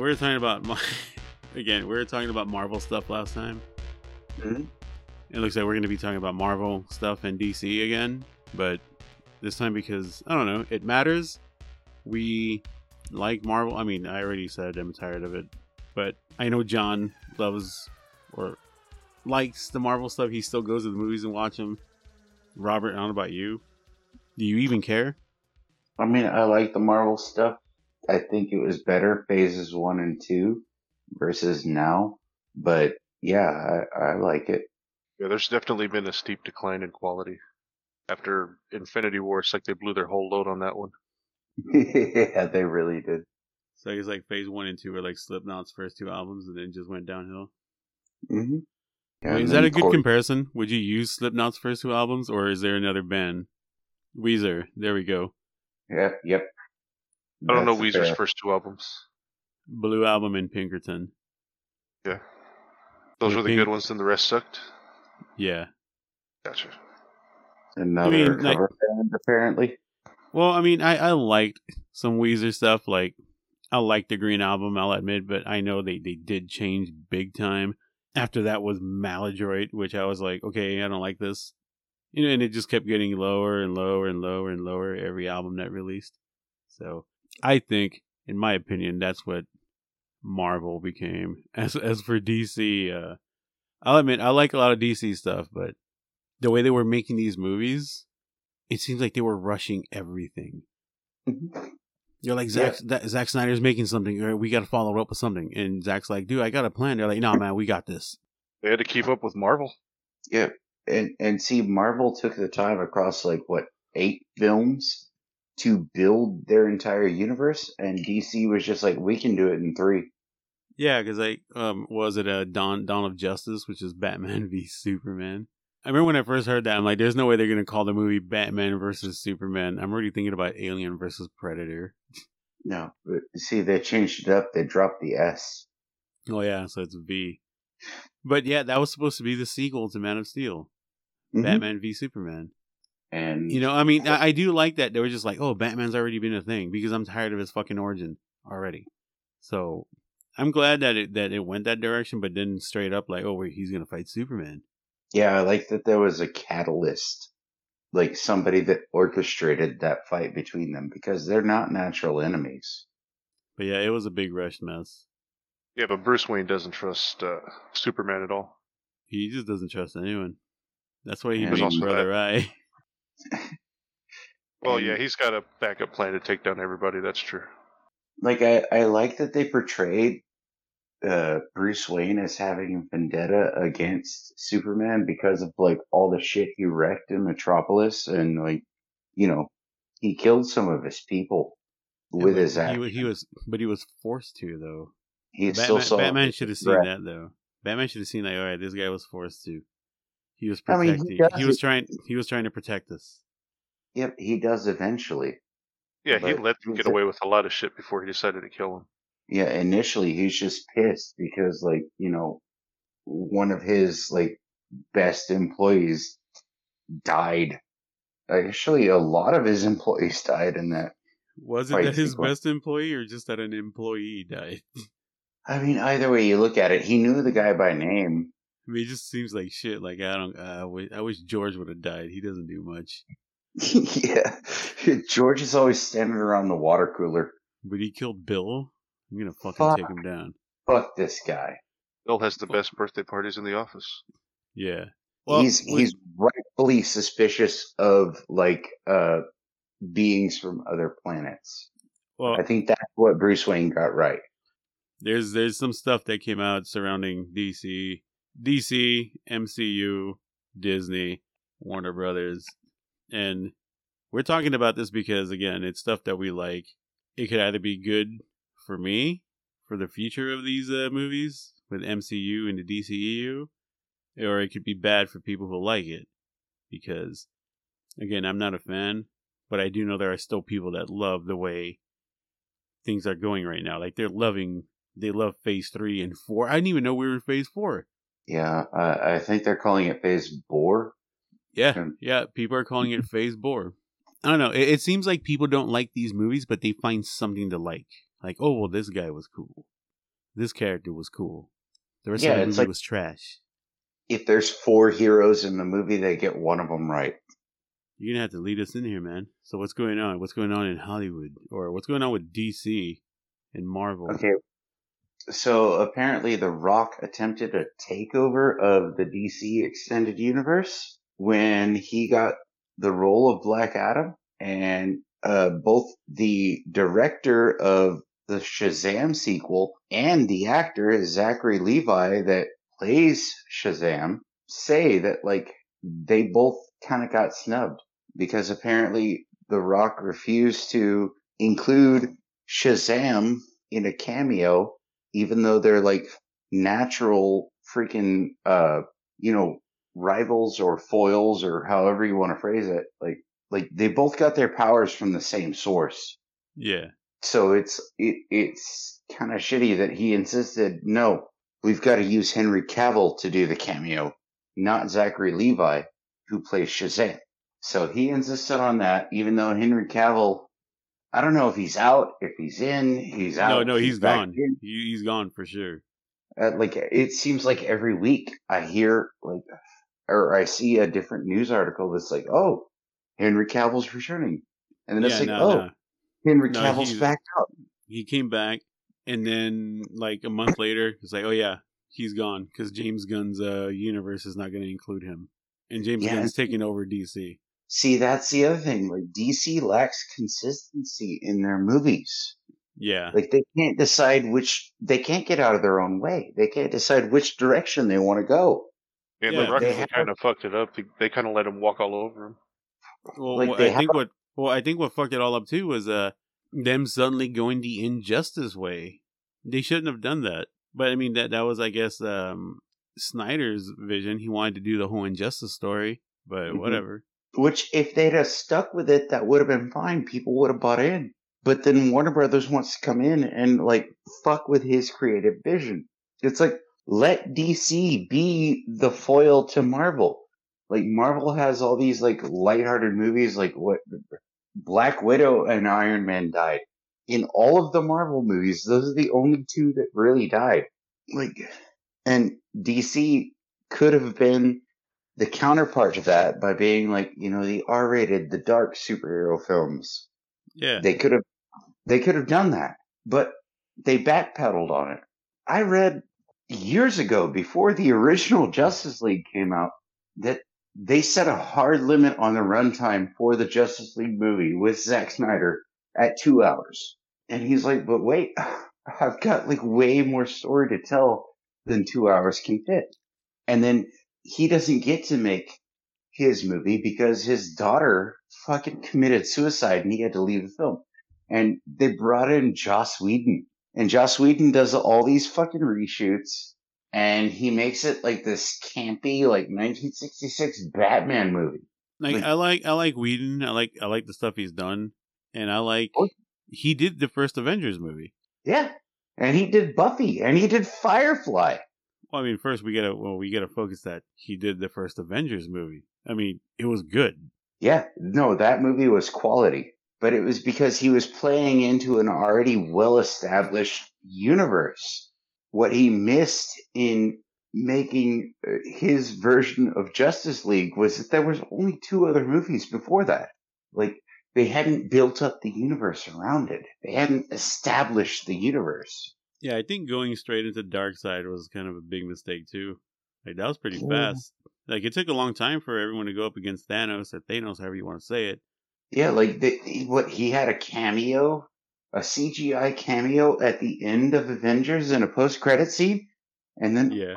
we were talking about Mar- again. We were talking about Marvel stuff last time. Mhm. It looks like we're going to be talking about Marvel stuff and DC again, but this time because I don't know, it matters. We like Marvel. I mean, I already said I'm tired of it, but I know John loves or likes the Marvel stuff. He still goes to the movies and watch them. Robert, I don't know about you. Do you even care? I mean, I like the Marvel stuff. I think it was better phases one and two versus now, but yeah, I, I like it. Yeah, there's definitely been a steep decline in quality after Infinity War. It's like they blew their whole load on that one. yeah, they really did. So I guess like phase one and two were like Slipknot's first two albums, and then just went downhill. hmm Yeah, Wait, is that a good Cor- comparison? Would you use Slipknot's first two albums, or is there another band? Weezer. There we go. Yep, yep. I don't know That's Weezer's fair. first two albums. Blue album and Pinkerton. Yeah, those With were the Pink- good ones, and the rest sucked. Yeah. Gotcha. Another mean, like- cover band, apparently. Well, I mean, I I liked some Weezer stuff. Like I liked the Green album. I'll admit, but I know they they did change big time. After that was Maladroit, which I was like, okay, I don't like this. You know, and it just kept getting lower and lower and lower and lower every album that released. So I think, in my opinion, that's what Marvel became. As as for DC, uh, I'll admit I like a lot of DC stuff, but the way they were making these movies, it seems like they were rushing everything. Mhm. You're like Zack that, Zack Snyder's making something, or we got to follow up with something, and Zack's like, "Dude, I got a plan." They're like, "No, man, we got this." They had to keep up with Marvel. Yeah, and and see, Marvel took the time across like what eight films to build their entire universe, and DC was just like, we can do it in three. Yeah, because like, um, was it a Dawn Dawn of Justice, which is Batman v Superman? I remember when I first heard that, I'm like, "There's no way they're gonna call the movie Batman versus Superman." I'm already thinking about Alien versus Predator. No, but see, they changed it up. They dropped the S. Oh yeah, so it's V. But yeah, that was supposed to be the sequel to Man of Steel, Mhm. Batman v Superman. And You know, I mean, I, I do like that they were just like, "Oh, Batman's already been a thing," because I'm tired of his fucking origin already. So I'm glad that it that it went that direction, but then straight up like, "Oh, wait, he's gonna fight Superman." yeah, I like that there was a catalyst, like somebody that orchestrated that fight between them because they're not natural enemies. But yeah, it was a big rush mess. Yeah, but Bruce Wayne doesn't trust uh, Superman at all. He just doesn't trust anyone. That's why he Yeah, beat there's also Brother Eye. Well, And- yeah, he's got a backup plan to take down everybody. That's true. Like I, I like that they portrayed uh, Bruce Wayne as having a vendetta against Superman because of like all the shit he wrecked in Metropolis and like, you know, he killed some of his people with Yeah, his but act. he, he was, but he was forced to though. He still Batman, saw Batman should have seen threat. that though. Batman should have seen like, all right, this guy was forced to. He was I mean, he protecting. does he was it- trying. He was trying to protect us. Yep, he does eventually. Yeah, he let them get away with a lot of shit before he decided to kill him. Yeah, initially he's just pissed because like, you know, one of his like best employees died. Actually, a lot of his employees died in that. Was it that his sequence. best employee, or just that an employee died? I mean, either way you look at it, he knew the guy by name. I mean, it just seems like shit. Like I don't. Uh, I wish, I wish George would have died. He doesn't do much, yeah. George is always standing around the water cooler. but he killed Bill. I'm gonna fucking Fuck. take him down. Fuck this guy. Bill has the best birthday parties in the office. Yeah. he's we- he's rightfully suspicious of like uh beings from other planets. well. I think that's what Bruce Wayne got right. there's there's some stuff that came out surrounding DC, DC, MCU, Disney, Warner Brothers, and we're talking about this because again, it's stuff that we like. It could either be good for me for the future of these uh, movies with MCU and the DCEU, or it could be bad for people who like it because again, I'm not a fan, but I do know there are still people that love the way things are going right now. Like they're loving, they love Phase Three and Four. I didn't even know we were in Phase Four. Yeah, uh, I think they're calling it Phase Bore. Yeah, Hmm. yeah. People are calling it Phase Four. I don't know. It, it seems like people don't like these movies, but they find something to like. like, oh well, this guy was cool, this character was cool. The rest Yeah, of the movie like- was trash. If there's four heroes in the movie, they get one of them right. You're gonna have to lead us in here, man. So what's going on? What's going on in Hollywood, or what's going on with DC and Marvel? Okay. So apparently, The Rock attempted a takeover of the DC extended universe when he got the role of Black Adam, and uh, both the director of the Shazam sequel and the actor Zachary Levi that plays Shazam say that like they both kind of got snubbed because apparently The Rock refused to include Shazam in a cameo, even though they're like natural freaking, uh, you know, rivals or foils or however you want to phrase it. Like, like they both got their powers from the same source. Yeah, So it's, it, it's kind of shitty that he insisted, no, we've got to use Henry Cavill to do the cameo, not Zachary Levi, who plays Shazam. So he insisted on that, even though Henry Cavill, I don't know if he's out, if he's in, he's out. no, no, he's back gone. He, he's gone for sure. Uh, like it seems like every week I hear like, or I see a different news article that's like, oh, Henry Cavill's returning, and then it's yeah, like, no, oh, no. Henry No, Cavill's back out. He came back, and then like a month later, it's like, oh yeah, he's gone because James Gunn's uh, universe is not going to include him, and James Yeah, Gunn's taking over DC. See, that's the other thing. Like DC lacks consistency in their movies. Yeah, Like they can't decide which they can't get out of their own way. They can't decide which direction they want to go. And Yeah, the Rockets they have- kind of fucked it up. They, they kind of let him walk all over him. well, like, what- they I think what well, I think what fucked it all up too was uh them suddenly going the injustice way. They shouldn't have done that, but I mean that that was I guess um Snyder's vision. He wanted to do the whole injustice story, but Mhm. whatever. Which, if they'd have stuck with it, that would have been fine. People would have bought in. But then Warner Brothers wants to come in and like fuck with his creative vision. It's like let DC be the foil to Marvel. Like Marvel has all these like lighthearted movies, like what Black Widow and Iron Man died. In all of the Marvel movies, those are the only two that really died. Like, and DC could have been the counterpart to that by being like, you know, the R-rated, the dark superhero films. Yeah, They could have, they could have done that, but they backpedaled on it. I read years ago, before the original Justice League came out, that they set a hard limit on the runtime for the Justice League movie with Zack Snyder at two hours. And he's like, but wait, I've got like way more story to tell than two hours can fit. And then he doesn't get to make his movie because his daughter fucking committed suicide and he had to leave the film. And they brought in Joss Whedon. And Joss Whedon does all these fucking reshoots and he makes it like this campy, like 1966 Batman movie. like like- I like I like Whedon. I like I like the stuff he's done, and I like Oh. he did the first Avengers movie. Yeah. And he did Buffy and he did Firefly. Well, I mean, first we gotta well we gotta focus that he did the first Avengers movie. I mean, it was good. Yeah, no, that movie was quality, but it was because he was playing into an already well established universe. What he missed in making uh, his version of Justice League was that there was only two other movies before that. Like, they hadn't built up the universe around it. They hadn't established the universe. Yeah, I think going straight into Darkseid was kind of a big mistake too. Like that was pretty Yeah. fast. Like it took a long time for everyone to go up against Thanos or Thanos, however you want to say it. Yeah, like the, what he had a cameo, a CGI cameo at the end of Avengers in a post-credit scene, and then Yeah,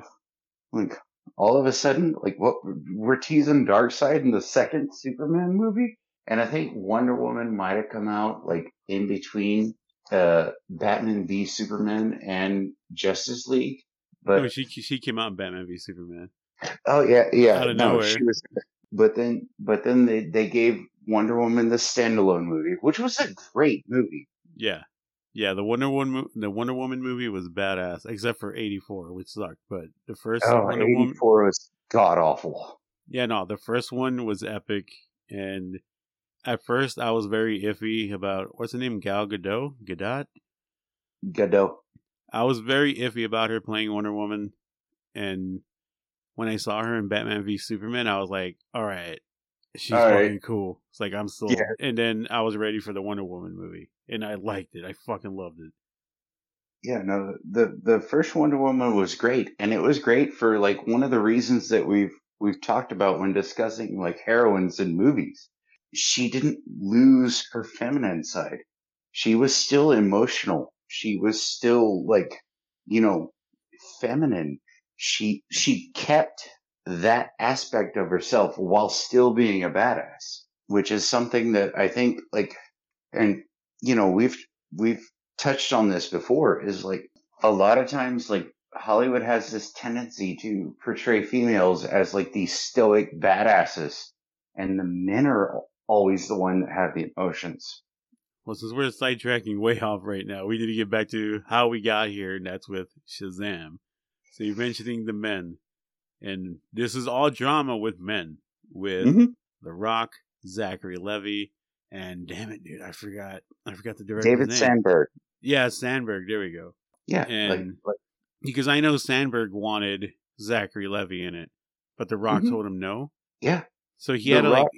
like all of a sudden, like what we're teasing Darkseid in the second Superman movie, and I think Wonder Woman might have come out like in between uh Batman v Superman and Justice League, but oh, she she came out in Batman v Superman. Oh yeah, yeah. Out of no, nowhere. she was. But then, but then they they gave Wonder Woman the standalone movie, which was a great movie. Yeah, yeah. The Wonder Woman the Wonder Woman movie was badass, except for eighty four, which sucked. But the first Oh, Wonder Woman, 84 was god awful. yeah, no, the first one was epic. And at first, I was very iffy about what's the name, Gal Gadot, Gadot. Gadot. I was very iffy about her playing Wonder Woman, and when I saw her in Batman v Superman, I was like, "All right, she's All right. fucking cool." It's like I'm sold. Yeah. And then I was ready for the Wonder Woman movie, and I liked it. I fucking loved it. Yeah, no, the the first Wonder Woman was great, and it was great for like one of the reasons that we've we've talked about when discussing like heroines in movies. She didn't lose her feminine side. She was still emotional. She was still like, you know, feminine. She she kept that aspect of herself while still being a badass, which is something that I think like and you know, we've we've touched on this before is like a lot of times like Hollywood has this tendency to portray females as like these stoic badasses and the men are always the one that had the emotions. Well, since we're sidetracking way off right now, we need to get back to how we got here, and that's with Shazam. So you're mentioning the men, and this is all drama with men, with Mhm. The Rock, Zachary Levi, and damn it, dude, I forgot, I forgot the director. David name. Sandberg. Yeah, Sandberg. There we go. Yeah. And- like Because I know Sandberg wanted Zachary Levi in it, but The Rock Mhm. told him no. yeah. So he The had to like, Rock-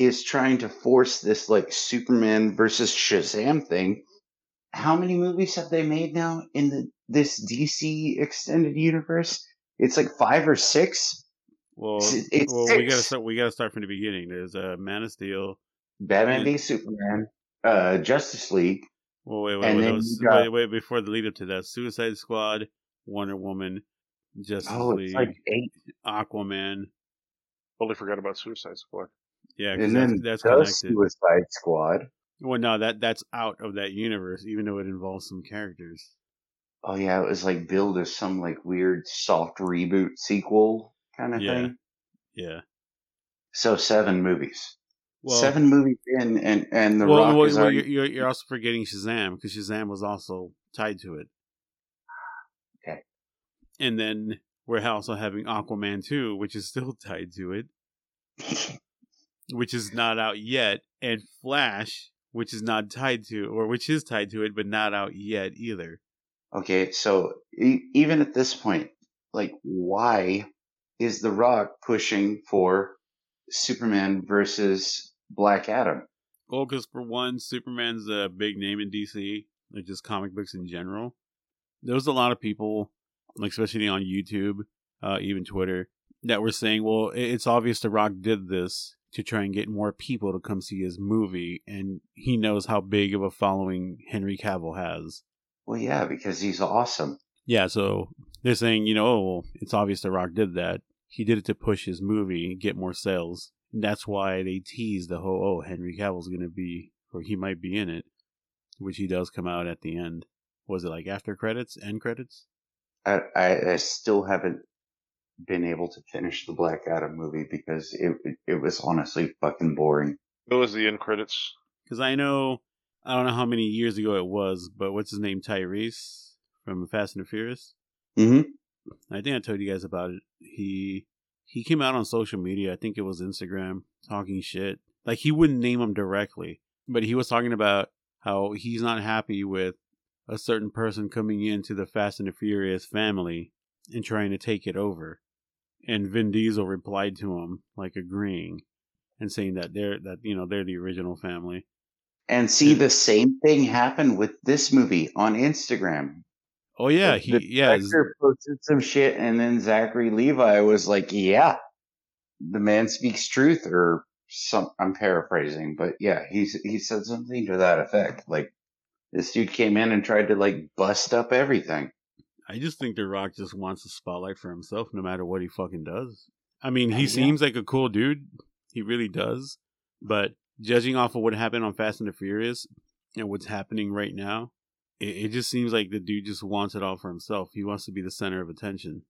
Is trying to force this like Superman versus Shazam thing. How many movies have they made now in the this DC extended universe? It's like five or six. well, It's- it's well, we gotta start. We gotta start from the beginning. There's a uh, Man of Steel. Batman And- v Superman, uh, Justice League. Well, wait, wait, And wait, then those- got- wait, wait, before the lead up to that, Suicide Squad, Wonder Woman, Justice Oh, League, it's like eight. Aquaman. Totally forgot about Suicide Squad. Yeah, And that's, then that's the connected. Suicide Squad. Well, no, that that's out of that universe, even though it involves some characters. Oh yeah, it was like billed as some like weird soft reboot sequel kind of Yeah. thing. Yeah. So seven movies. Well, seven movies in, and and the well, Rock well, is well, already. you're, you're you're also forgetting Shazam because Shazam was also tied to it. Okay. And then we're also having Aquaman 2, which is still tied to it, which is not out yet, and Flash, which is not tied to, or which is tied to it, but not out yet either. Okay, so e- even at this point, like, why is The Rock pushing for Superman versus Black Adam? Well, because for one, Superman's a big name in DC, like just comic books in general. There was a lot of people, like especially on YouTube, uh, even Twitter, that were saying, "Well, it's obvious The Rock did this to try and get more people to come see his movie, and he knows how big of a following Henry Cavill has." Well, yeah, because he's awesome. Yeah, so they're saying, you know, oh, well, it's obvious The Rock did that. He did it to push his movie, and get more sales. And that's why they teased the whole, oh, Henry Cavill's going to be, or he might be in it, which he does come out at the end. Was it like after credits, end credits? I, I, I still haven't been able to finish the Black Adam movie because it it was honestly fucking boring. It was the end credits. Because I know, I don't know how many years ago it was, but what's his name? Tyrese from Fast and the Furious? Mm-hmm. I think I told you guys about it. He he came out on social media. I think it was Instagram talking shit. Like he wouldn't name him directly, but he was talking about how he's not happy with a certain person coming into the Fast and the Furious family and trying to take it over. And Vin Diesel replied to him like agreeing and saying that they're that you know they're the original family. And see the same thing happen with this movie on Instagram. Oh yeah, The- he the yeah posted some shit, and then Zachary Levi was like, "Yeah, the man speaks truth," or some. I'm paraphrasing, but yeah, he's he said something to that effect. Like this dude came in and tried to like bust up everything. I just think The Rock just wants the spotlight for himself no matter what he fucking does. I mean, he Yeah. seems like a cool dude. He really does. But judging off of what happened on Fast and the Furious and what's happening right now, it, it just seems like the dude just wants it all for himself. He wants to be the center of attention.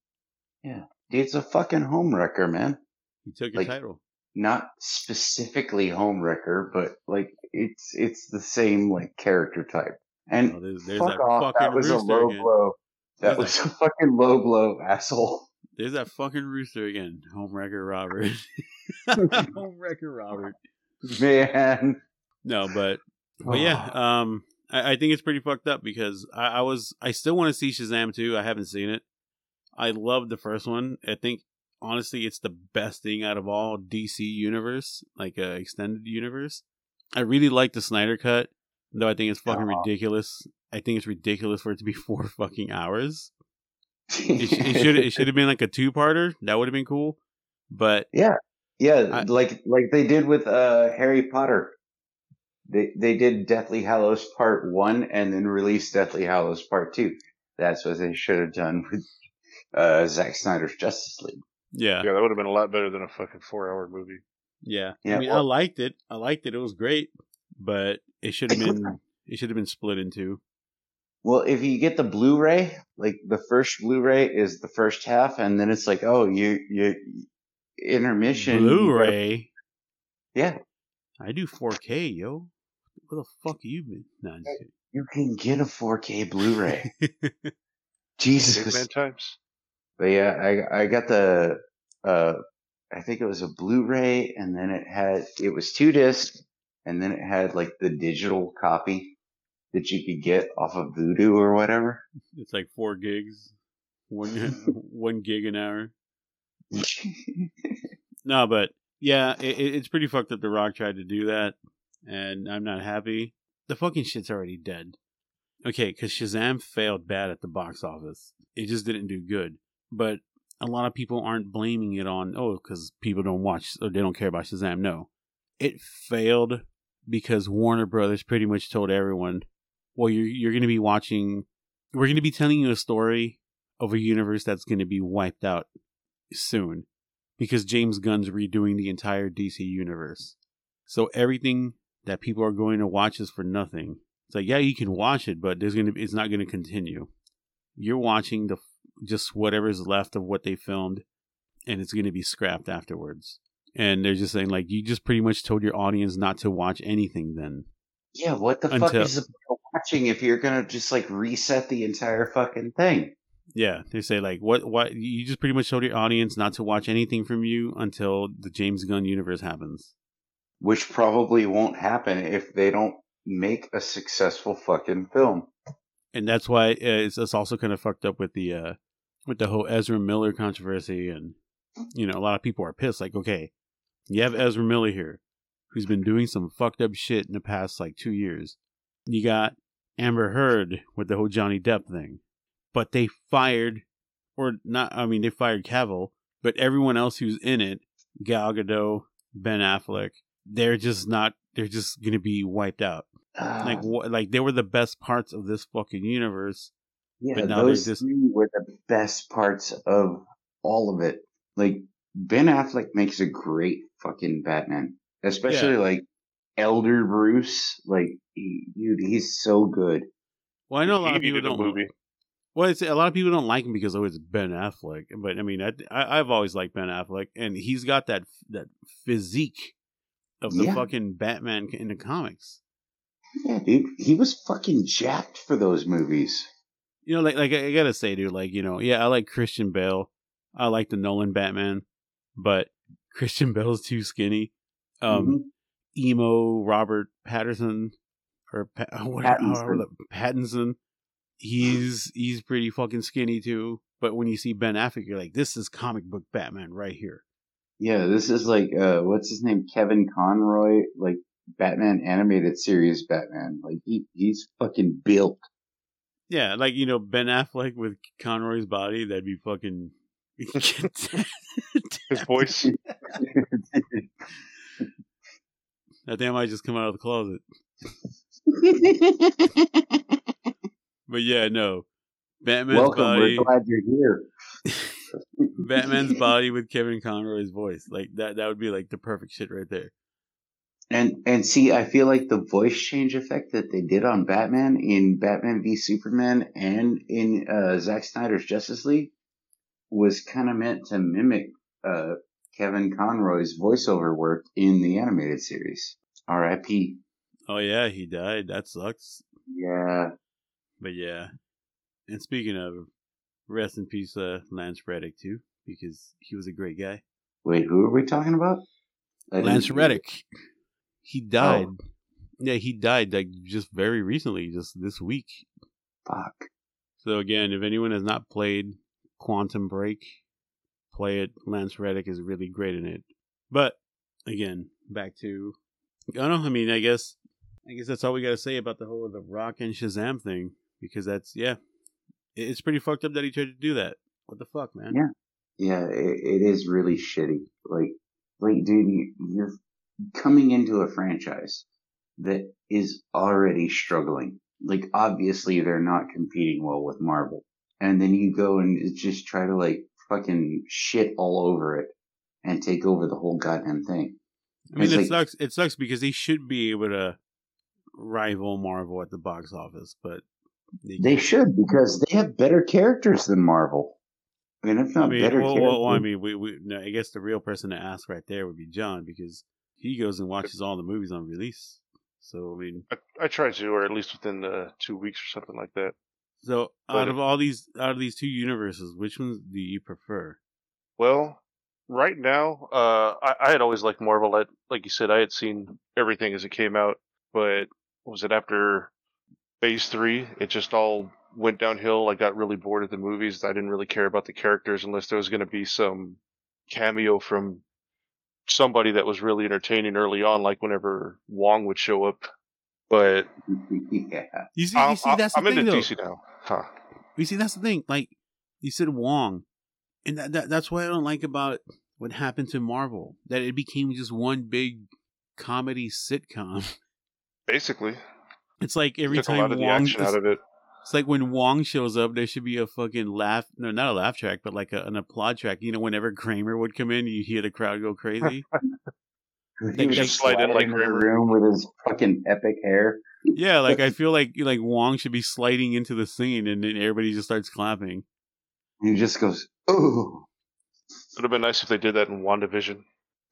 Yeah. Dude's a fucking homewrecker, man. He took your Like- title. Not specifically homewrecker, but like it's it's the same like character type. And Oh, there's there's fuck that off, fucking that was a low again. blow. That was a fucking low blow, asshole. There's that fucking rooster again. Homewrecker Robert. Homewrecker Robert. Man. No, but but yeah, um, I, I think it's pretty fucked up because I, I was I still want to see Shazam 2. I haven't seen it. I love the first one. I think honestly it's the best thing out of all DC universe, like uh, extended universe. I really like the Snyder cut, though I think it's fucking Aw. ridiculous. I think it's ridiculous for it to be four fucking hours. It, it should it should have been like a two parter. That would have been cool. But yeah, I- like like they did with uh, Harry Potter. They they did Deathly Hallows Part One and then released Deathly Hallows Part Two. That's what they should have done with uh, Zack Snyder's Justice League. yeah, Yeah, that would have been a lot better than a fucking four-hour movie. yeah. Yeah, I mean, I liked it. I liked it. It was great. But it should have been it should have been split in two. Well, if you get the Blu-ray, like the first Blu-ray is the first half, and then it's like, oh, you you intermission Blu-ray. Yeah, I do 4K, yo. Where the fuck are you been? Nah, you can get a 4K Blu-ray. kidding. Jesus. Caveman times. But yeah, I I got the uh I think it was a Blu-ray and then it had it was two discs and then it had like the digital copy that you could get off of Vudu or whatever. it's like four gigs, one one gig an hour. No, but yeah, it, it- it's pretty fucked up. The Rock tried to do that, and I'm not happy. The fucking shit's already dead. Okay, because Shazam failed bad at the box office. It just didn't do good. But a lot of people aren't blaming it on oh, because people don't watch or they don't care about Shazam. No, it failed because Warner Brothers pretty much told everyone, well, you're you're going to be watching. We're going to be telling you a story of a universe that's going to be wiped out soon because James Gunn's redoing the entire DC universe. So everything that people are going to watch is for nothing. It's like, yeah, you can watch it, but there's gonna be, it's not going to continue. You're watching the just whatever's left of what they filmed, and it's going to be scrapped afterwards. And they're just saying like, you just pretty much told your audience not to watch anything. Then yeah, what the fuck is the point of watching if you're gonna just like reset the entire fucking thing? yeah, they say like, what what you just pretty much told your audience not to watch anything from you until the James Gunn universe happens. Which probably won't happen if they don't make a successful fucking film. and that's why uh, it's, it's also kind of fucked up with the uh with the whole Ezra Miller controversy and you know a lot of people are pissed like okay you have Ezra Miller here who's been doing some fucked up shit in the past like 2 years you got Amber Heard with the whole Johnny Depp thing. But they fired or not I mean they fired Cavill but everyone else who's in it Gal Gadot Ben Affleck they're just not they're just going to be wiped out. Ah, like what like they were the best parts of this fucking universe Yeah, But now they're those just- three were the best parts of all of it. Like Ben Affleck makes a great fucking Batman, especially like Elder Bruce. Like, he, dude, he's so good. well i know a lot He of people don't movie. well it's, a lot of people don't like him because oh it's ben affleck but i mean I, I i've always liked ben affleck and he's got that that physique of the Yeah. fucking batman in the comics Yeah, dude, he was fucking jacked for those movies. you know like like i gotta say dude like you know yeah i like christian bale i like the nolan batman but christian bale's too skinny um Mhm. Emo Robert Patterson or pa- what, Pattinson. Pattinson. He's he's pretty fucking skinny too. But when you see Ben Affleck, you're like, this is comic book Batman right here. Yeah, this is like uh, what's his name, Kevin Conroy, like Batman animated series Batman. Like he he's fucking built. Yeah, like you know Ben Affleck with Conroy's body, that'd be fucking. His voice. that damn might just come out of the closet. But yeah, no. Batman's Welcome, body. we're glad you're here. Batman's body with Kevin Conroy's voice. Like that that would be like the perfect shit right there. And and see, I feel like the voice change effect that they did on Batman in Batman v Superman and in uh, Zack Snyder's Justice League was kind of meant to mimic uh, Kevin Conroy's voiceover work in the animated series. R.I.P. Oh yeah, he died. That sucks. Yeah. But yeah. And speaking of rest in peace, uh, Lance Reddick too, because he was a great guy. Wait, who are we talking about? I didn't Lance. Reddick. He died Yeah, he died like just very recently, just this week. Fuck. So again, if anyone has not played Quantum Break, play it. Lance Reddick is really great in it. But again, back to I don't know. I mean, I guess I guess that's all we got to say about the whole the Rock and Shazam thing because that's yeah, it's pretty fucked up that he tried to do that. What the fuck, man? Yeah. Yeah, it, it is really shitty. Like, like, dude, you, you're coming into a franchise that is already struggling. Like, obviously they're not competing well with Marvel. And then you go and just try to like fucking shit all over it and take over the whole goddamn thing. I mean, it like- sucks. It sucks because they should be able to rival Marvel at the box office, but they, They should because they have better characters than Marvel. I mean, if I not mean, better well, characters. well, I mean, we, we, no, I guess the real person to ask right there would be John because he goes and watches all the movies on release. So I mean, I, I try to, or at least within uh, two weeks or something like that. so But out of all these, out of these two universes, which ones do you prefer? Well, right now, uh, I, I had always liked Marvel. I, like you said, I had seen everything as it came out, but was it after Phase Three? It just all went downhill. I got really bored of the movies. I didn't really care about the characters unless there was going to be some cameo from somebody that was really entertaining early on, like whenever Wong would show up. But yeah. You see, you see, that's the am thing, into though. DC now. Huh. You see, that's the thing. Like you said, Wong, and that, that that's what I don't like about what happened to Marvel. That it became just one big comedy sitcom. Basically, It's like every took a time lot of the Wong, action out of it. it's like when Wong shows up, there should be a fucking laugh. No, not a laugh track, but like a, an applaud track. You know, whenever Kramer would come in, you hear the crowd go crazy. He would they just slide in like into the Kramer. room with his fucking epic hair. yeah, like I feel like like Wong should be sliding into the scene, and then everybody just starts clapping. He just goes, "Oh, It would have been nice if they did that in WandaVision.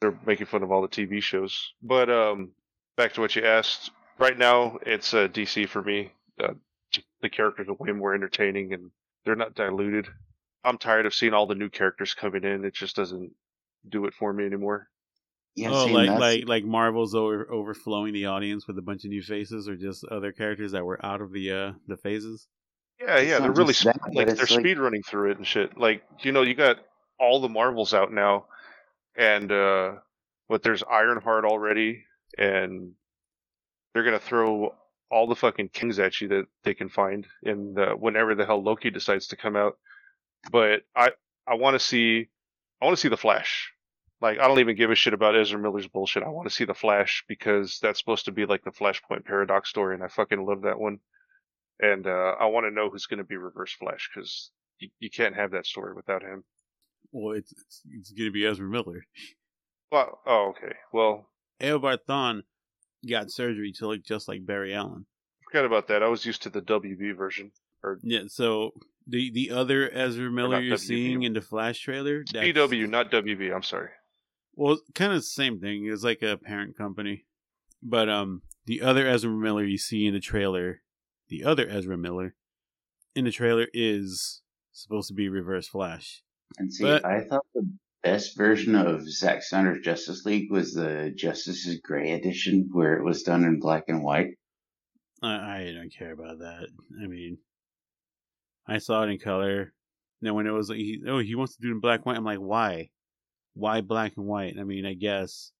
They're making fun of all the TV shows. But um, back to what you asked. Right now, it's uh, DC for me. Uh, the characters are way more entertaining and they're not diluted. I'm tired of seeing all the new characters coming in. It just doesn't do it for me anymore. yeah." oh, like that's- like like Marvel's over, overflowing the audience with a bunch of new faces, or just other characters that were out of the uh the phases. Yeah, yeah, they're really that, like they're like- speed running through it and shit. Like you know, you got all the Marvels out now, and uh but there's Ironheart already, and they're gonna throw all the fucking Kangs at you that they can find in the whenever the hell Loki decides to come out. But I I want to see I want to see the Flash. Like I don't even give a shit about Ezra Miller's bullshit. I want to see the Flash because that's supposed to be like the Flashpoint paradox story, and I fucking love that one and uh, I want to know who's going to be Reverse Flash because you, you can't have that story without him. Well, it's it's, it's gonna be Ezra Miller. Well, oh, okay. Well, Thawne got surgery to look just like Barry Allen. Forgot about that. I was used to the WB version or Yeah, so the the other Ezra Miller you're WB. seeing in the Flash trailer, that's- CW, not WB. I'm sorry. Well, kind of the same thing. It's like a parent company, but um, the other Ezra Miller you see in the trailer, the other Ezra Miller in the trailer is supposed to be Reverse Flash. And see, But- I thought the best version of Zack Snyder's Justice League was the Justice's Gray edition, where it was done in black and white. I, I don't care about that. I mean, I saw it in color. Then when it was like, he, oh, he wants to do it in black and white. I'm like, why? Why black and white? I mean, I guess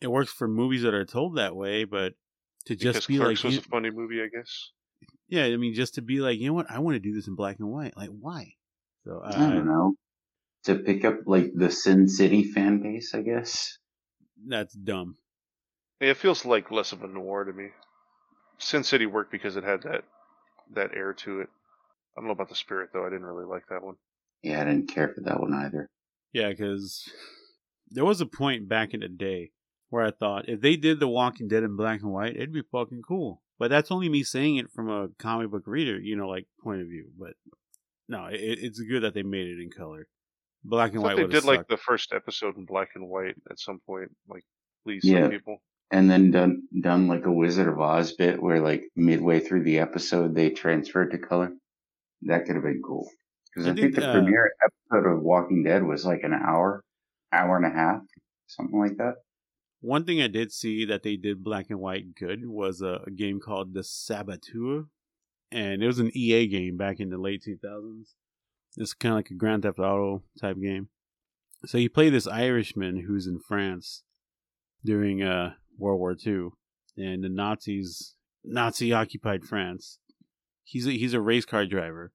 it works for movies that are told that way, but to just because be Clerks like, was you- a funny movie, I guess. Yeah, I mean, just to be like, you know what? I want to do this in black and white. Like, why? So I uh, don't know. To pick up like the Sin City fan base, I guess. that's dumb. Yeah, It feels like less of a noir to me. Sin City worked because it had that that air to it. I don't know about the spirit though. I didn't really like that one. Yeah, I didn't care for that one either. Yeah, because there was a point back in the day where I thought if they did The Walking Dead in black and white, it'd be fucking cool. But that's only me saying it from a comic book reader, you know, like point of view. But no, it, it's good that they made it in color. Black and thought white they did have like the first episode in black and white at some point. Like, please, Yeah. some people. And then done done like a Wizard of Oz bit where like midway through the episode they transferred to color. That could have been cool. Because I I, think think, the uh, premiere episode of Walking Dead was like an hour, hour and a half, something like that. One thing I did see that they did black and white good was a, a game called The Saboteur, and it was an EA game back in the late 2000s. It's kind of like a Grand Theft Auto type game. So you play this Irishman who's in France during uh, World War II, and the Nazis, Nazi occupied France. He's a, he's a race car driver,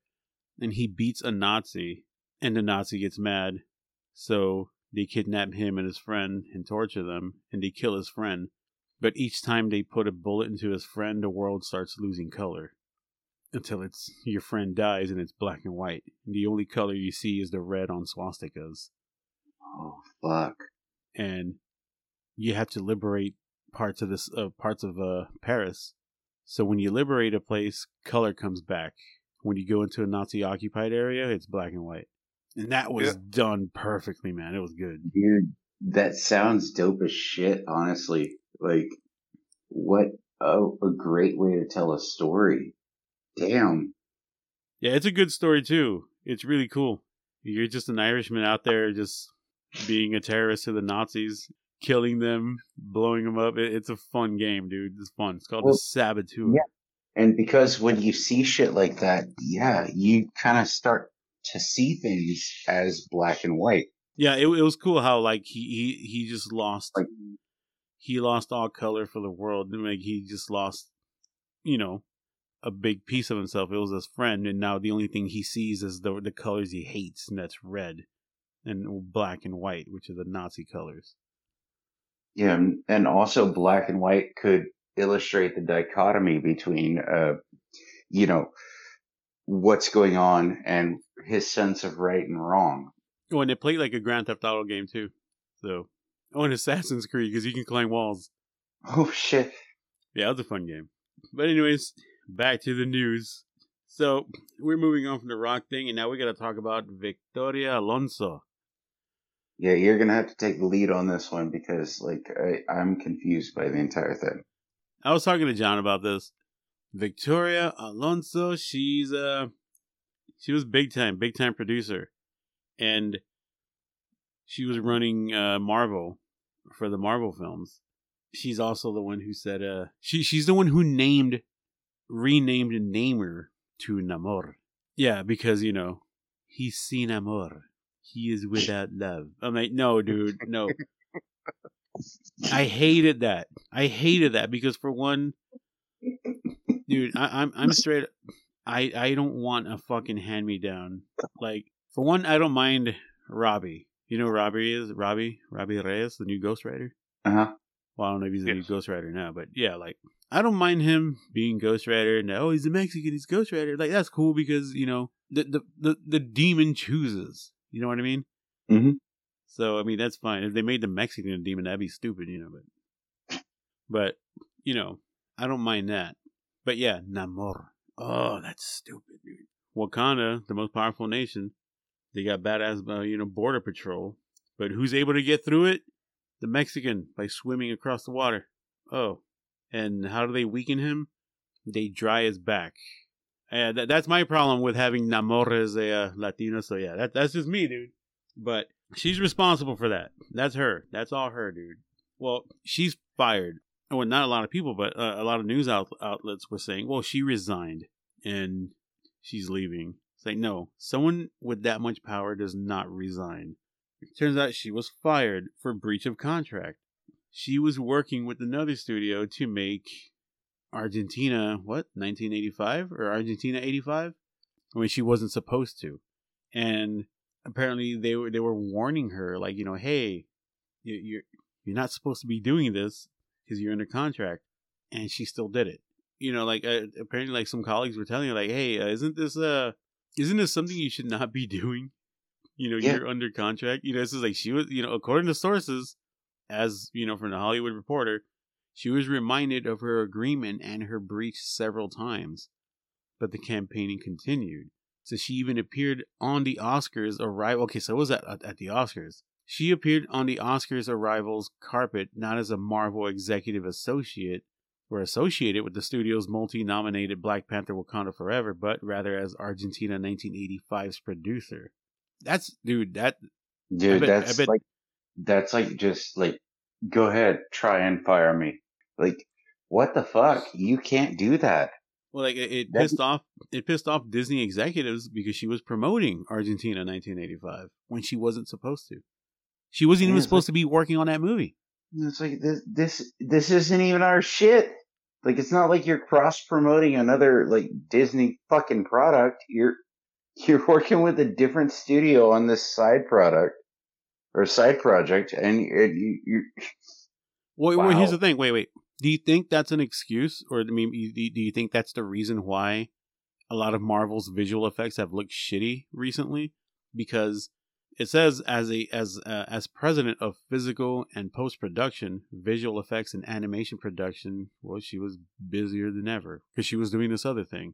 and he beats a Nazi, and the Nazi gets mad, so they kidnap him and his friend and torture them, and they kill his friend. But each time they put a bullet into his friend, the world starts losing color until it's your friend dies and it's black and white. And the only color you see is the red on swastikas. Oh fuck. And you have to liberate parts of this uh, parts of uh, Paris. So when you liberate a place, color comes back. When you go into a Nazi occupied area, it's black and white. And that was Yeah. done perfectly, man. It was good. Dude, that sounds dope as shit, honestly. Like, what a, a great way to tell a story. Damn. Yeah, it's a good story too. It's really cool. You're just an Irishman out there just being a terrorist to the Nazis, killing them, blowing them up. It, it's a fun game, dude. It's fun. It's called Well, the Saboteur. yeah. And because when you see shit like that, yeah, you kind of start to see things as black and white. Yeah, it, it was cool how like he he, he just lost Like, he lost all color for the world. Like he just lost, you know, a big piece of himself. It was his friend, and now the only thing he sees is the the colors he hates, and that's red and black and white, which are the Nazi colors. yeah, and- and also black and white could illustrate the dichotomy between, uh, you know, what's going on and his sense of right and wrong. Oh, and they played like a Grand Theft Auto game too. So, oh, and Assassin's Creed because you can climb walls. Oh shit. Yeah, it was a fun game. But anyways, back to the news. So we're moving on from the Rock thing, and now we got to talk about Victoria Alonso. Yeah, you're gonna have to take the lead on this one because, like, I, I'm confused by the entire thing. I was talking to John about this. Victoria Alonso, she's uh she was big time, big time producer. And she was running uh Marvel for the Marvel films. She's also the one who said uh she she's the one who named renamed Namer to Namor. Yeah, because you know, he's sin amor. He is without love. I'm like, no, dude, no. I hated that. I hated that because for one, dude, I, I'm I'm straight. I I don't want a fucking hand me down. Like for one, I don't mind Robbie. You know who Robbie is Robbie Robbie Reyes, the new Ghost Rider. Uh huh. Well, I don't know if he's the Yes. new Ghost Rider now, but yeah, like I don't mind him being Ghost Rider. And oh, he's a Mexican, he's Ghost Rider. Like that's cool because you know the the the, the demon chooses. You know what I mean? Mhm. So I mean that's fine. If they made the Mexican a demon, that'd be stupid, you know. But but you know I don't mind that. But yeah, Namor. Oh, that's stupid, dude. Wakanda, the most powerful nation, they got badass, uh, you know, border patrol. But who's able to get through it? The Mexican by swimming across the water. Oh, and how do they weaken him? They dry his back. Yeah, that, that's my problem with having Namor as a uh, Latino. So yeah, that that's just me, dude. But she's responsible for that. That's her. That's all her, dude. Well, she's fired. Well, not a lot of people, but uh, a lot of news out- outlets were saying, well, she resigned and she's leaving. It's like, no, someone with that much power does not resign. It turns out she was fired for breach of contract. She was working with another studio to make Argentina, what, 1985 or Argentina 85? I mean, she wasn't supposed to. And apparently they were they were warning her like, you know, hey, you, you're you're not supposed to be doing this because you're under contract, and she still did it. You know, like uh, apparently, like some colleagues were telling her, like, "Hey, uh, isn't this uh, isn't this something you should not be doing? You know, Yeah. you're under contract. You know, this is like she was, you know, according to sources, as you know, from the Hollywood Reporter, she was reminded of her agreement and her breach several times, but the campaigning continued. So she even appeared on the Oscars arrival. Okay, so it was at at the Oscars. She appeared on the Oscars arrivals carpet not as a Marvel executive associate or associated with the studio's multi-nominated Black Panther Wakanda Forever, but rather as Argentina 1985's producer. That's dude, that Dude, bet- I that's bet- like that's like just like go ahead, try and fire me. Like, what the fuck? You can't do that. Well, like it, it pissed off it pissed off Disney executives because she was promoting Argentina 1985 when she wasn't supposed to. She wasn't even supposed to be working on that movie. It's like this, this, this isn't even our shit. Like, it's not like you're cross promoting another like Disney fucking product. You're, you're working with a different studio on this side product or side project, and you, you, you Well, well, here's the thing. Wait, wait. Do you think that's an excuse, or I mean, do you think that's the reason why a lot of Marvel's visual effects have looked shitty recently? Because it says as a as uh, as president of physical and post production, visual effects and animation production, well, she was busier than ever because she was doing this other thing.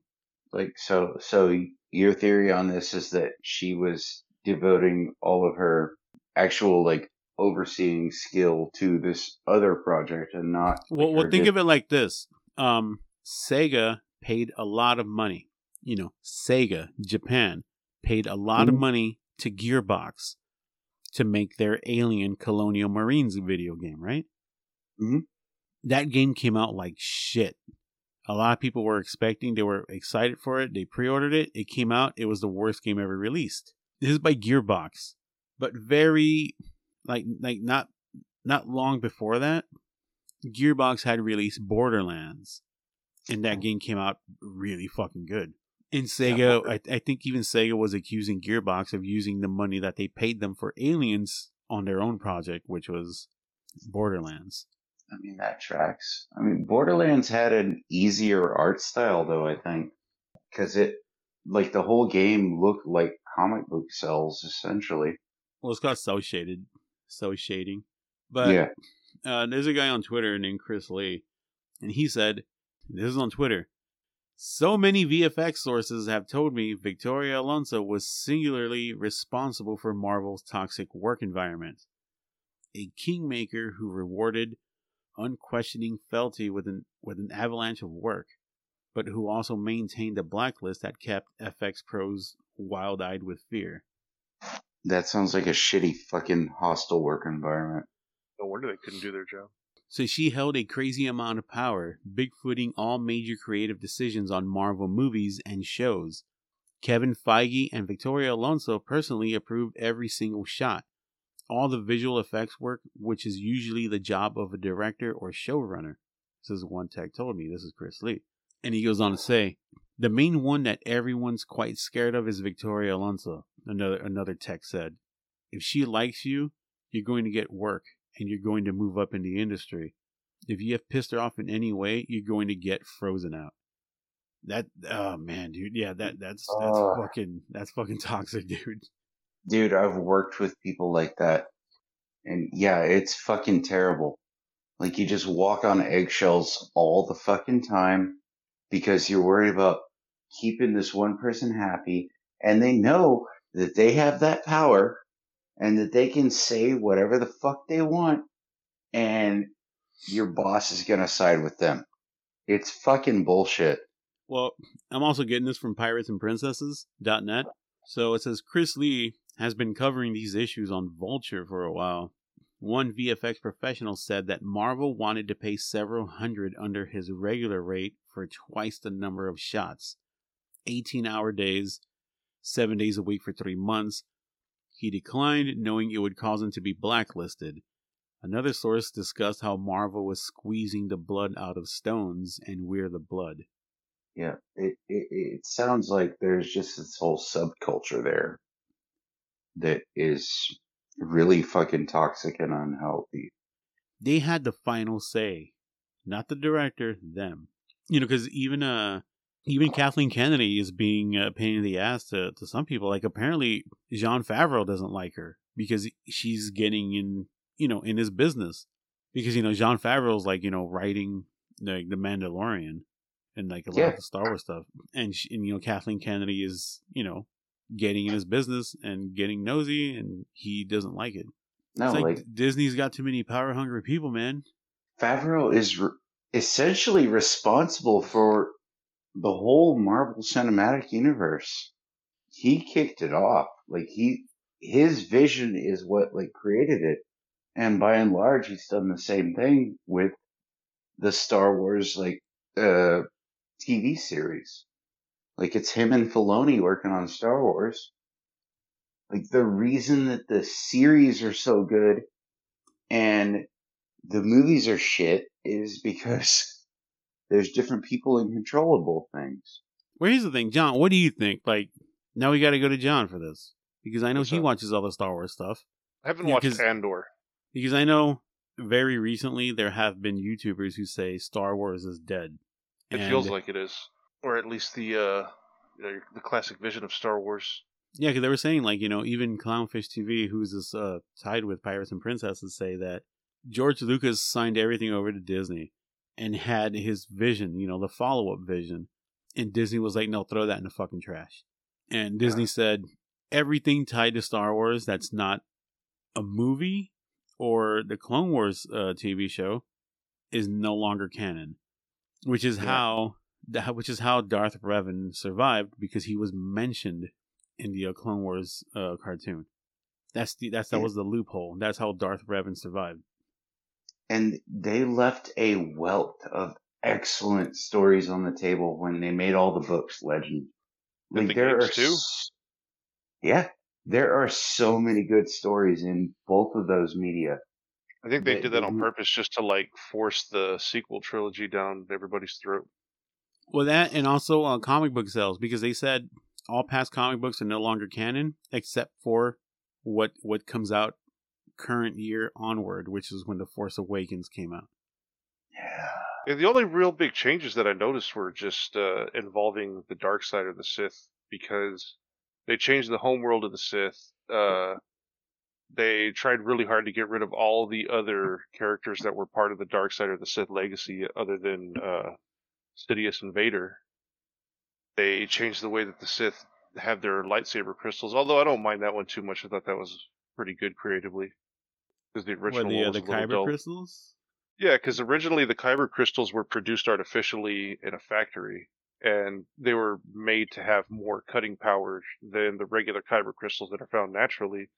like so. So your theory on this is that she was devoting all of her actual like overseeing skill to this other project and not. Well, like, well her think of it like this: um, Sega paid a lot of money. You know, Sega Japan paid a lot of Mhm. money to Gearbox to make their Alien Colonial Marines video game. Right? Mhm. That game came out like shit. A lot of people were expecting; they were excited for it. They pre-ordered it. It came out. It was the worst game ever released. This is by Gearbox, but very like like not not long before that, Gearbox had released Borderlands, and that game came out really fucking good. And Sega, I, I think even Sega was accusing Gearbox of using the money that they paid them for Aliens on their own project, which was Borderlands. I mean, that tracks. I mean, Borderlands had an easier art style, though, I think. Because it, like, the whole game looked like comic book cells, essentially. Well, it's called cel shaded, cel shading. But yeah. uh, there's a guy on Twitter named Chris Lee, and he said, "This is on Twitter. So many VFX sources have told me Victoria Alonso was singularly responsible for Marvel's toxic work environment. A kingmaker who rewarded unquestioning fealty with an with an avalanche of work, but who also maintained a blacklist that kept FX pros wild-eyed with fear." That sounds like a shitty fucking hostile work environment. No wonder they couldn't do their job. So she held a crazy amount of power, bigfooting all major creative decisions on Marvel movies and shows. Kevin Feige and Victoria Alonso personally approved every single shot. All the visual effects work, which is usually the job of a director or showrunner. This is one tech told me. This is Chris Lee. And he goes on to say, the main one that everyone's quite scared of is Victoria Alonso, another another tech said. If she likes you, you're going to get work and you're going to move up in the industry. If you have pissed her off in any way, you're going to get frozen out. That oh man, dude, yeah, that that's that's Ugh. fucking that's fucking toxic, dude. Dude, I've worked with people like that. And yeah, it's fucking terrible. Like you just walk on eggshells all the fucking time because you're worried about keeping this one person happy and they know that they have that power and that they can say whatever the fuck they want and your boss is going to side with them. It's fucking bullshit. Well, I'm also getting this from piratesandprincesses.net. So it says Chris Lee has been covering these issues on Vulture for a while. One VFX professional said that Marvel wanted to pay several hundred under his regular rate for twice the number of shots. 18 hour days, 7 days a week for 3 months. He declined, knowing it would cause him to be blacklisted. Another source discussed how Marvel was squeezing the blood out of stones and we're the blood. Yeah, it, it it sounds like there's just this whole subculture there that is really fucking toxic and unhealthy. they had the final say, not the director, them. You know, because even uh, even Kathleen Kennedy is being a pain in the ass to, to some people. Like apparently, Jon Favreau doesn't like her because she's getting in, you know, in his business. Because you know, Jon Favreau's like you know writing like the Mandalorian and like a lot Yeah. of the Star Wars stuff, and, she, and you know, Kathleen Kennedy is you know getting in his business and getting nosy, and he doesn't like it. No, it's like, like, Disney's got too many power hungry people, man. Favreau is re- essentially responsible for the whole Marvel Cinematic Universe. He kicked it off. Like he, his vision is what like created it, And by and large, he's done the same thing with the Star Wars like uh TV series. Like it's him and Filoni working on Star Wars. Like the reason that the series are so good and the movies are shit is because there's different people in control of both things. Well, here's the thing, John. What do you think? Like, now we got to go to John for this because I know What's he up? watches all the Star Wars stuff. I haven't Yeah, watched 'cause- Andor. Because I know very recently there have been YouTubers who say Star Wars is dead. It And- feels like it is, or at least the uh, you know, the classic vision of Star Wars. Yeah, because they were saying like you know even Clownfish TV, who's this uh, tied with Pirates and Princesses, say that George Lucas signed everything over to Disney and had his vision, you know, the follow up vision, and Disney was like, no, throw that in the fucking trash. And Disney said everything tied to Star Wars that's not a movie or the Clone Wars uh, TV show is no longer canon, which is Yeah. how which is how Darth Revan survived because he was mentioned in the uh, Clone Wars uh, cartoon. That's the that's that Yeah. was the loophole. That's how Darth Revan survived. And they left a wealth of excellent stories on the table when they made all the books legend. Like the there are games, too? s- Yeah. There are so many good stories in both of those media. I think they They- did that on purpose just to like force the sequel trilogy down everybody's throat. Well, that and also uh, comic book sales because they said all past comic books are no longer canon except for what what comes out current year onward, which is when the Force Awakens came out. Yeah. Yeah, the only real big changes that I noticed were just uh, involving the dark side of the Sith because they changed the homeworld of the Sith. Uh, they tried really hard to get rid of all the other characters that were part of the dark side of the Sith legacy, other than uh, Sidious and Vader. They changed the way that the Sith have their lightsaber crystals. Although I don't mind that one too much. I thought that was pretty good creatively because the What original the one uh, was the Kyber crystals? Yeah, because originally the Kyber crystals were produced artificially in a factory, and they were made to have more cutting power than the regular Kyber crystals that are found naturally.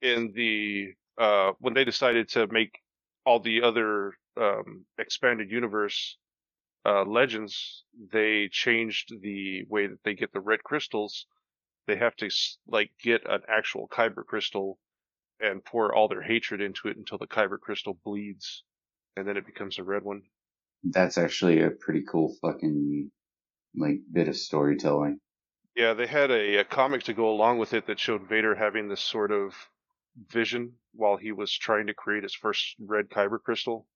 In the uh, when they decided to make all the other um, expanded universe uh, legends, they changed the way that they get the red crystals. They have to like get an actual Kyber crystal and pour all their hatred into it until the Kyber crystal bleeds and then it becomes a red one. That's actually a pretty cool fucking like bit of storytelling. Yeah, they had a, a comic to go along with it that showed Vader having this sort of vision while he was trying to create his first red kyber crystal.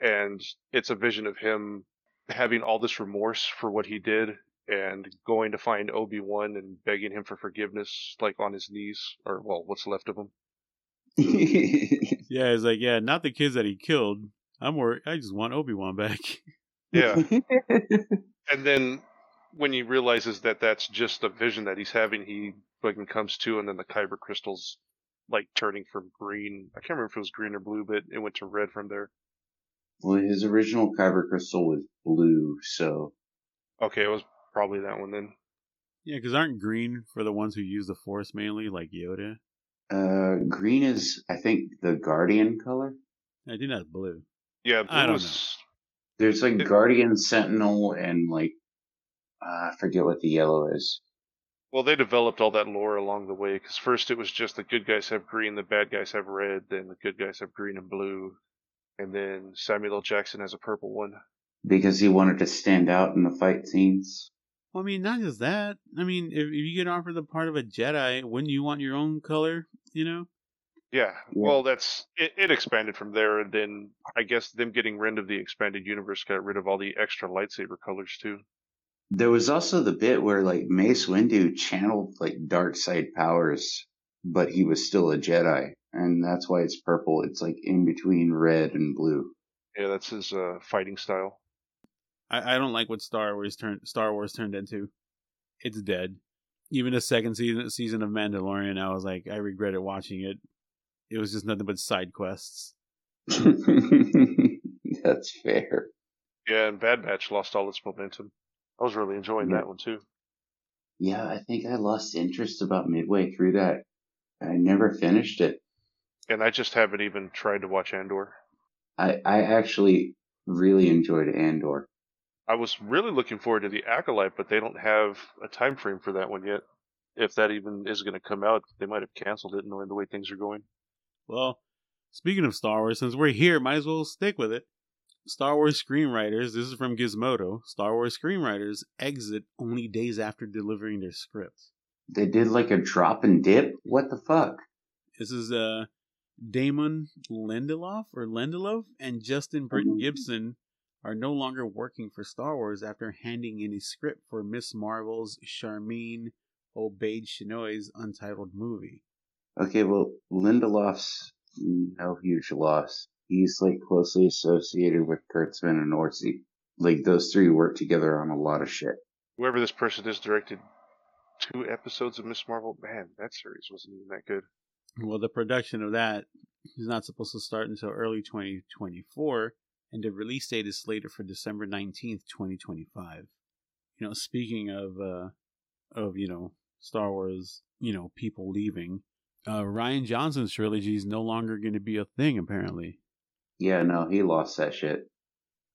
And it's a vision of him having all this remorse for what he did and going to find Obi-Wan and begging him for forgiveness, like on his knees, or well, what's left of him. Yeah, it's like yeah, not the kids that he killed. I'm worried. I just want Obi Wan back. Yeah. And then when he realizes that that's just a vision that he's having, he fucking comes to, and then the kyber crystals like turning from green. I can't remember if it was green or blue, but it went to red from there. well, his original kyber crystal was blue, so Okay, it was probably that one then. Yeah, because aren't green for the ones who use the Force mainly, like Yoda? Uh, green is I think the guardian color. I think that's blue. Yeah, I don't was. There's like It- guardian, sentinel, and like uh, I forget what the yellow is. Well, they developed all that lore along the way because first it was just the good guys have green, the bad guys have red, then the good guys have green and blue, and then Samuel L. Jackson has a purple one. Because he wanted to stand out in the fight scenes. Well, I mean, not just that. I mean, if, if you get offered the part of a Jedi, wouldn't you want your own color? You know? Yeah, Yeah. well, that's it, it. expanded from there, and then I guess them getting rid of the expanded universe got rid of all the extra lightsaber colors too. There was also the bit where like Mace Windu channeled like dark side powers, but he was still a Jedi, and that's why it's purple. It's like in between red and blue. Yeah, that's his uh, fighting style. I, I don't like what Star Wars turned Star Wars turned into. It's dead. Even the second season season of Mandalorian, I was like, I regretted watching it. It was just nothing but side quests. that's fair. Yeah, and Bad Batch lost all its momentum. I was really enjoying Yeah. that one too. Yeah, I think I lost interest about midway through that. I never finished it. and I just haven't even tried to watch Andor. I I actually really enjoyed Andor. I was really looking forward to the Acolyte, but they don't have a time frame for that one yet. If that even is going to come out, they might have canceled it knowing the way things are going. Well, speaking of Star Wars, since we're here, might as well stick with it. Star Wars screenwriters, this is from Gizmodo. Star Wars screenwriters exit only days after delivering their script. They did like a drop and dip. What the fuck? This is uh Damon Lindelof or Lindelof and Justin Britton Gibson are no longer working for Star Wars after handing in a script for Miss Marvel's Sharmeen Obaid Chinoy's untitled movie. Okay, well, Lindelof's hmm, no huge loss. He's like closely associated with Kurtzman and Orci. Like those three work together on a lot of shit. Whoever this person is directed two episodes of Miss Marvel. Man, that series wasn't even that good. Well, the production of that is not supposed to start until early 2024, and the release date is slated for December 19th, 2025. You know, speaking of uh of, you know, Star Wars, you know, people leaving, uh Rian Johnson's trilogy is no longer going to be a thing apparently. Yeah, no, he lost that shit.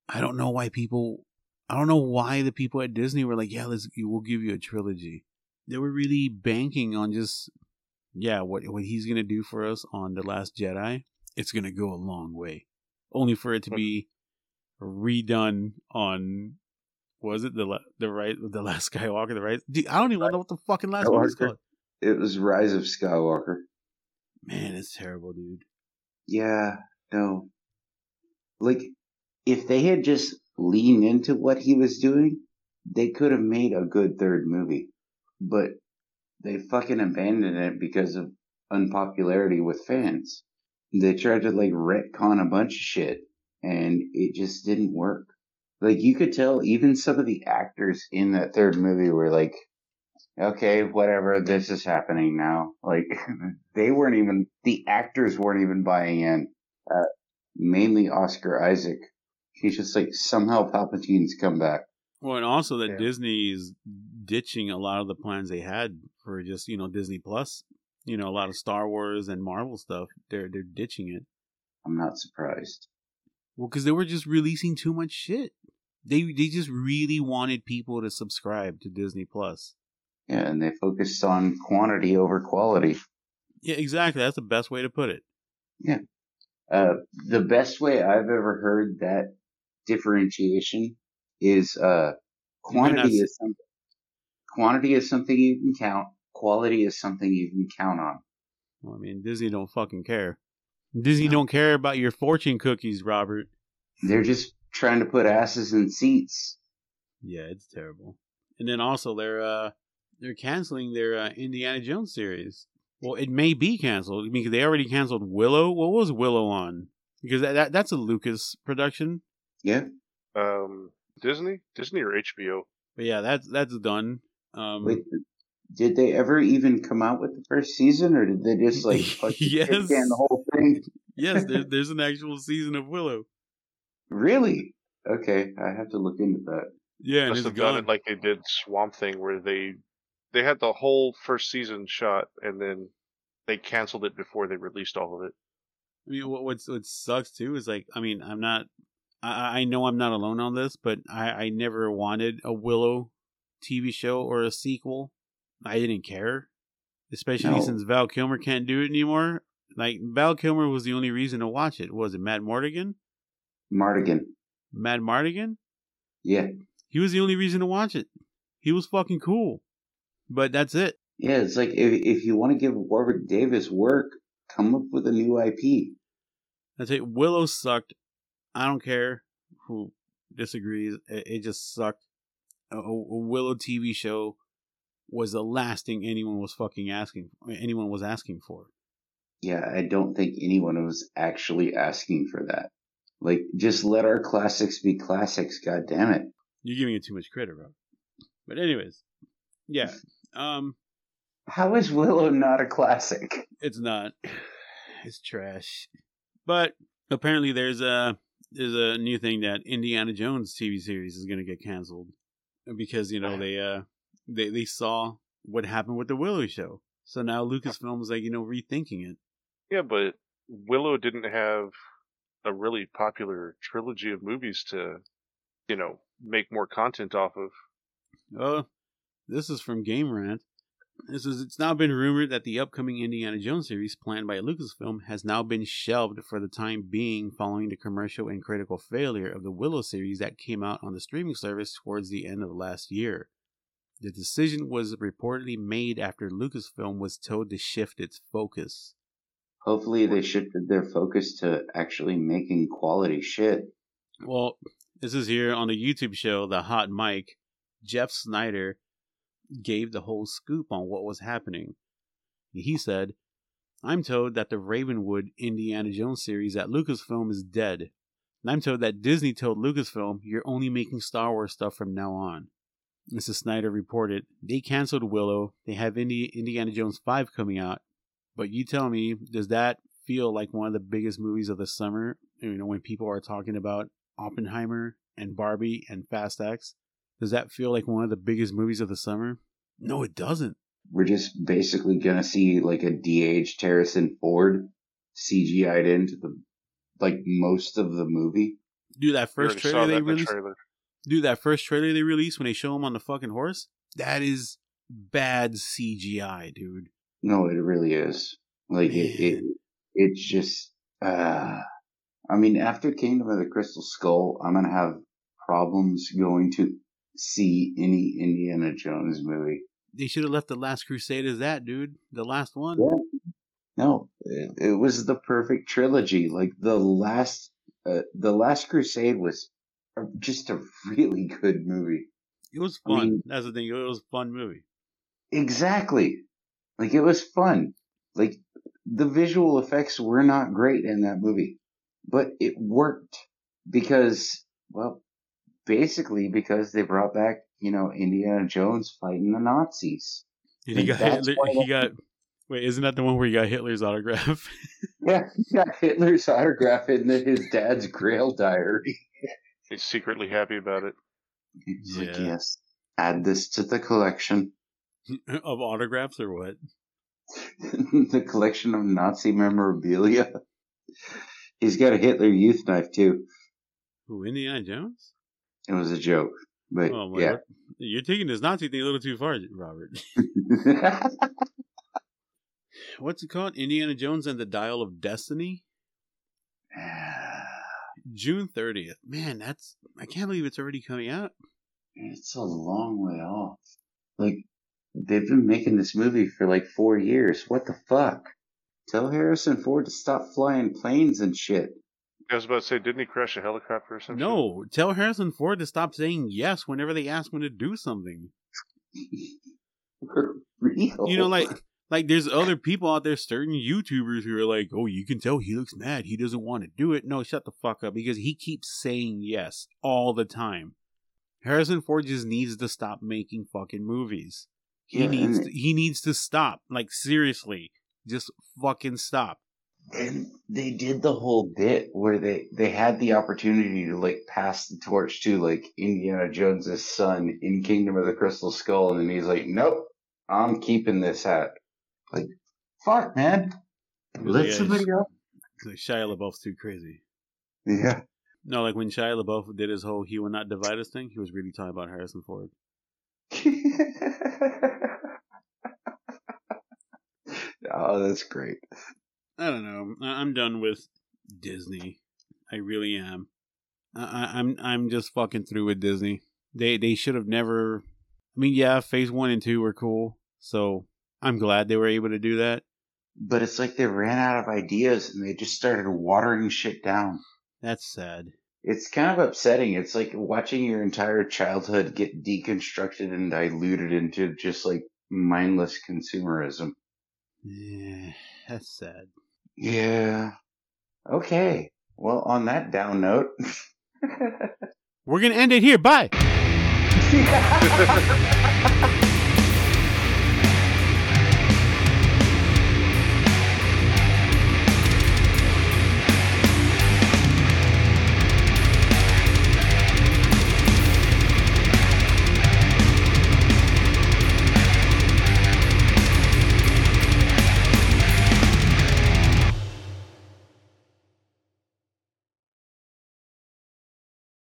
I don't know why people I don't know why the people at Disney were like, "Yeah, let's we'll give you a trilogy." They were really banking on just yeah, what what he's going to do for us on The Last Jedi. It's going to go a long way. Only for it to be redone on was it the the right the last Skywalker the right Dude, I don't even know what the fucking last one is called. It was Rise of Skywalker. Man, it's terrible, dude. Yeah, no. Like, if they had just leaned into what he was doing, they could have made a good third movie. But they fucking abandoned it because of unpopularity with fans. They tried to like retcon a bunch of shit and it just didn't work. Like you could tell even some of the actors in that third movie were like, okay, whatever, this is happening now. Like they weren't even, the actors weren't even buying in. Uh, mainly Oscar Isaac. He's just like, somehow Palpatine's come back. Well, and also that Yeah. Disney is ditching a lot of the plans they had for just you know Disney Plus. You know, a lot of Star Wars and Marvel stuff. They're they're ditching it. I'm not surprised. Well, because they were just releasing too much shit. They they just really wanted people to subscribe to Disney Plus. Yeah, and they focused on quantity over quality. Yeah, exactly. That's the best way to put it. Yeah. Uh, the best way I've ever heard that differentiation is uh, quantity is something. Quantity is something you can count. Quality is something you can count on. Well, I mean, Disney don't fucking care. Disney No. don't care about your fortune cookies, Robert. They're just trying to put asses in seats. Yeah, it's terrible. And then also they're uh they're canceling their uh, Indiana Jones series. Well, it may be canceled because they already canceled Willow. What was Willow on? Because that, that that's a Lucas production. Yeah, Um, Disney, Disney or HBO? But yeah, that's that's done. Um, Wait, did they ever even come out with the first season, or did they just like fucking Yes. can the whole thing? yes, there, there's an actual season of Willow. Really? Okay, I have to look into that. Yeah, and Must it's have done it like they did Swamp Thing, where they they had the whole first season shot, and then they canceled it before they released all of it. I mean, what what's, what sucks too is like, I mean, I'm not, I, I know I'm not alone on this, but I, I never wanted a Willow TV show or a sequel. I didn't care, especially No. since Val Kilmer can't do it anymore. Like Val Kilmer was the only reason to watch it. Was it Matt Mortigan? Mardigan. Matt Mardigan? Yeah, He was the only reason to watch it. He was fucking cool, but that's it. yeah. It's like if if you want to give Warwick Davis work, come up with a new IP. That's it. Willow sucked. I don't care who disagrees. It, it just sucked. A, a a Willow TV show was the last thing anyone was fucking asking. Anyone was asking for. Yeah, I don't think anyone was actually asking for that. Like, just let our classics be classics. God damn it. You're giving it too much credit, bro. But anyways, yeah. Um, How is Willow not a classic? it's not. It's trash. But apparently, there's a there's a new thing that Indiana Jones TV series is going to get canceled because you know they uh they they saw what happened with the Willow show. So now Lucasfilm is like you know rethinking it. Yeah, but Willow didn't have a really popular trilogy of movies to, you know, make more content off of. Oh, this is from Game Rant. This is it's now been rumored that the upcoming Indiana Jones series planned by Lucasfilm has now been shelved for the time being following the commercial and critical failure of the Willow series that came out on the streaming service towards the end of last year. The decision was reportedly made after Lucasfilm was told to shift its focus. Hopefully, they shifted their focus to actually making quality shit. Well, this is here on the YouTube show, The Hot Mic. Jeff Sneider gave the whole scoop on what was happening. He said, I'm told that the Ravenwood Indiana Jones series at Lucasfilm is dead. And I'm told that Disney told Lucasfilm, you're only making Star Wars stuff from now on. Mrs. Sneider reported, they canceled Willow. They have Indi- Indiana Jones 5 coming out. But you tell me, does that feel like one of the biggest movies of the summer? You know, when people are talking about Oppenheimer and Barbie and Fast X? Does that feel like one of the biggest movies of the summer? No, it doesn't. We're just basically gonna see like a de-aged Harrison Ford CGI'd into the like most of the movie. Dude, that first trailer that they in the released. trailer. Dude, that first trailer they released when they show him on the fucking horse. That is bad CGI, dude. No, it really is. Like it, it it's just uh I mean after Kingdom of the Crystal Skull, I'm gonna have problems going to see any Indiana Jones movie. They should have left the Last Crusade as that, dude. The last one. Yeah. No, it, it was the perfect trilogy. Like the last uh, the last Crusade was just a really good movie. It was I fun. mean- That's the thing. It was a fun movie. Exactly. Like it was fun. Like the visual effects were not great in that movie, but it worked because, well, basically because they brought back, you know, Indiana Jones fighting the Nazis. And he got Hitler, he got wait, isn't that the one where he got Hitler's autograph? Yeah, he got Hitler's autograph in his dad's Grail diary. He's secretly happy about it. He's like, yes, add this to the collection. of autographs or what? the collection of Nazi memorabilia. He's got a Hitler youth knife too. Who, Indiana Jones? It was a joke, but Oh my yeah. God. You're taking this Nazi thing a little too far, Robert. What's it called? Indiana Jones and the Dial of Destiny? Ah, June 30th. Man, that's I can't believe it's already coming out. it's a long way off. Like they've been making this movie for like four years. What the fuck? Tell Harrison Ford to stop flying planes and shit. I was about to say, didn't he crash a helicopter or something? No, tell Harrison Ford to stop saying yes whenever they ask him to do something. For real. You know, like like there's other people out there, certain YouTubers who are like, "Oh, you can tell he looks mad. He doesn't want to do it." No, shut the fuck up because he keeps saying yes all the time. Harrison Ford just needs to stop making fucking movies. He Yeah, needs to, he needs to stop. Like seriously, just fucking stop. And they did the whole bit where they, they had the opportunity to like pass the torch to like Indiana Jones's son in Kingdom of the Crystal Skull, and then he's like, "Nope, I'm keeping this hat." Like, fuck, man, let Yeah, somebody else. Like Shia LaBeouf's too crazy. Yeah, No, like when Shia LaBeouf did his whole "He will not divide us" thing, he was really talking about Harrison Ford. oh, that's great. I don't know. I'm done with Disney. I really am. I- I- I'm I'm just fucking through with Disney. They they should have never. I mean, yeah, Phase One and Two were cool, so I'm glad they were able to do that. But it's like they ran out of ideas and they just started watering shit down. That's sad. It's kind of upsetting. It's like watching your entire childhood get deconstructed and diluted into just like mindless consumerism. Yeah, that's sad. Yeah. Okay. Well, on that down note. We're gonna end it here. Bye.